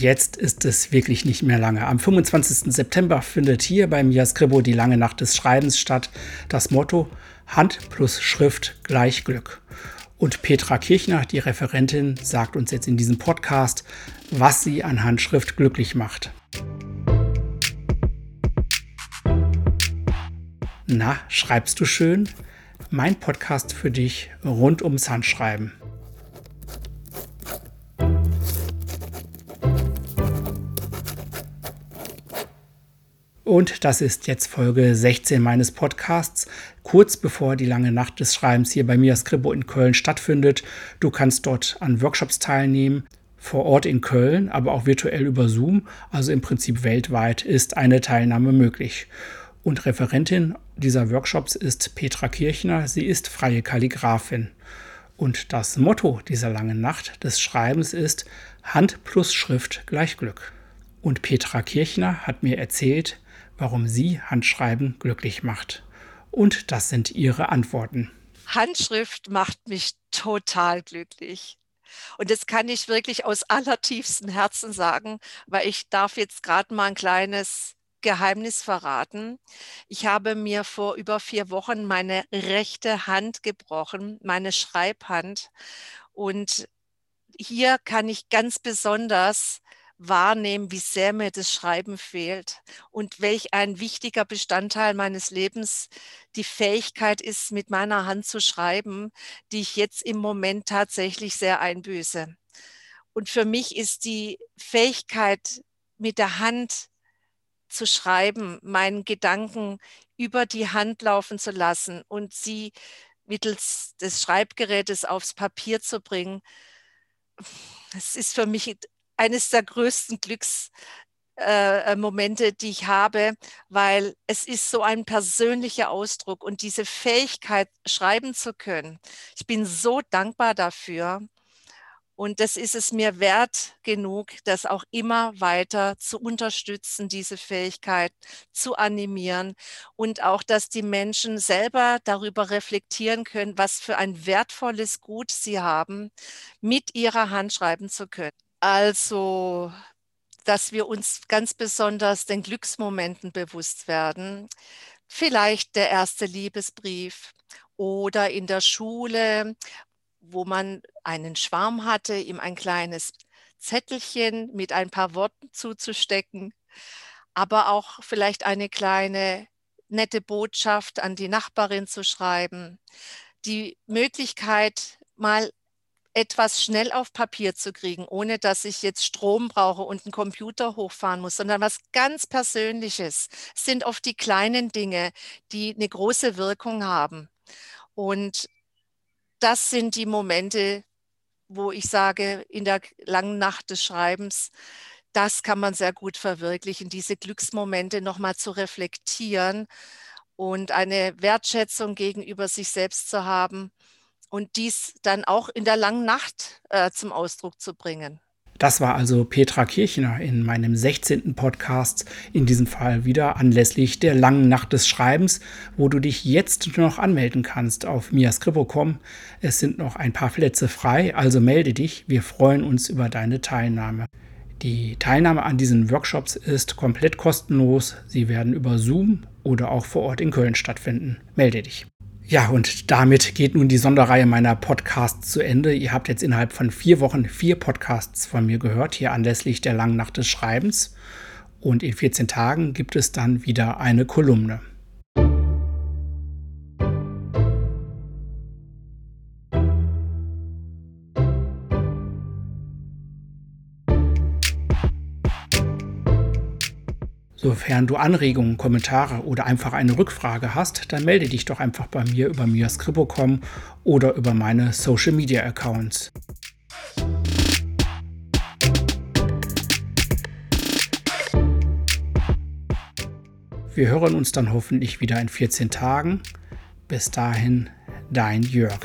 Jetzt ist es wirklich nicht mehr lange. Am 25. September findet hier beim Jaskribbo die lange Nacht des Schreibens statt. Das Motto Hand plus Schrift gleich Glück. Und Petra Kirchner, die Referentin, sagt uns jetzt in diesem Podcast, was sie an Handschrift glücklich macht. Na, schreibst du schön? Mein Podcast für dich rund ums Handschreiben. Und das ist jetzt Folge 16 meines Podcasts, kurz bevor die lange Nacht des Schreibens hier bei mir Skribo in Köln stattfindet. Du kannst dort an Workshops teilnehmen, vor Ort in Köln, aber auch virtuell über Zoom, also im Prinzip weltweit ist eine Teilnahme möglich. Und Referentin dieser Workshops ist Petra Kirchner, sie ist freie Kalligraphin. Und das Motto dieser langen Nacht des Schreibens ist Hand plus Schrift gleich Glück. Und Petra Kirchner hat mir erzählt, warum sie Handschreiben glücklich macht. Und das sind ihre Antworten. Handschrift macht mich total glücklich. Und das kann ich wirklich aus allertiefstem Herzen sagen, weil ich darf jetzt gerade mal ein kleines Geheimnis verraten. Ich habe mir vor über vier Wochen meine rechte Hand gebrochen, meine Schreibhand. Und hier kann ich ganz besonders wahrnehmen, wie sehr mir das Schreiben fehlt und welch ein wichtiger Bestandteil meines Lebens die Fähigkeit ist, mit meiner Hand zu schreiben, die ich jetzt im Moment tatsächlich sehr einbüße. Und für mich ist die Fähigkeit, mit der Hand zu schreiben, meinen Gedanken über die Hand laufen zu lassen und sie mittels des Schreibgerätes aufs Papier zu bringen, es ist für mich eines der größten Glücksmomente, äh, die ich habe, weil es ist so ein persönlicher Ausdruck und diese Fähigkeit, schreiben zu können. Ich bin so dankbar dafür. Und das ist es mir wert genug, das auch immer weiter zu unterstützen, diese Fähigkeit zu animieren und auch, dass die Menschen selber darüber reflektieren können, was für ein wertvolles Gut sie haben, mit ihrer Hand schreiben zu können. Also, dass wir uns ganz besonders den Glücksmomenten bewusst werden. Vielleicht der erste Liebesbrief oder in der Schule, wo man einen Schwarm hatte, ihm ein kleines Zettelchen mit ein paar Worten zuzustecken, aber auch vielleicht eine kleine nette Botschaft an die Nachbarin zu schreiben. Die Möglichkeit, mal etwas schnell auf Papier zu kriegen, ohne dass ich jetzt Strom brauche und einen Computer hochfahren muss, sondern was ganz Persönliches es sind oft die kleinen Dinge, die eine große Wirkung haben. Und das sind die Momente, wo ich sage, in der langen Nacht des Schreibens, das kann man sehr gut verwirklichen, diese Glücksmomente nochmal zu reflektieren und eine Wertschätzung gegenüber sich selbst zu haben und dies dann auch in der langen Nacht äh, zum Ausdruck zu bringen. Das war also Petra Kirchner in meinem 16. Podcast, in diesem Fall wieder anlässlich der langen Nacht des Schreibens, wo du dich jetzt noch anmelden kannst auf miascribo.com. Es sind noch ein paar Plätze frei, also melde dich. Wir freuen uns über deine Teilnahme. Die Teilnahme an diesen Workshops ist komplett kostenlos. Sie werden über Zoom oder auch vor Ort in Köln stattfinden. Melde dich. Ja, und damit geht nun die Sonderreihe meiner Podcasts zu Ende. Ihr habt jetzt innerhalb von vier Wochen vier Podcasts von mir gehört, hier anlässlich der langen Nacht des Schreibens. Und in 14 Tagen gibt es dann wieder eine Kolumne. Sofern du Anregungen, Kommentare oder einfach eine Rückfrage hast, dann melde dich doch einfach bei mir über miascribo.com oder über meine Social Media Accounts. Wir hören uns dann hoffentlich wieder in 14 Tagen. Bis dahin, dein Jörg.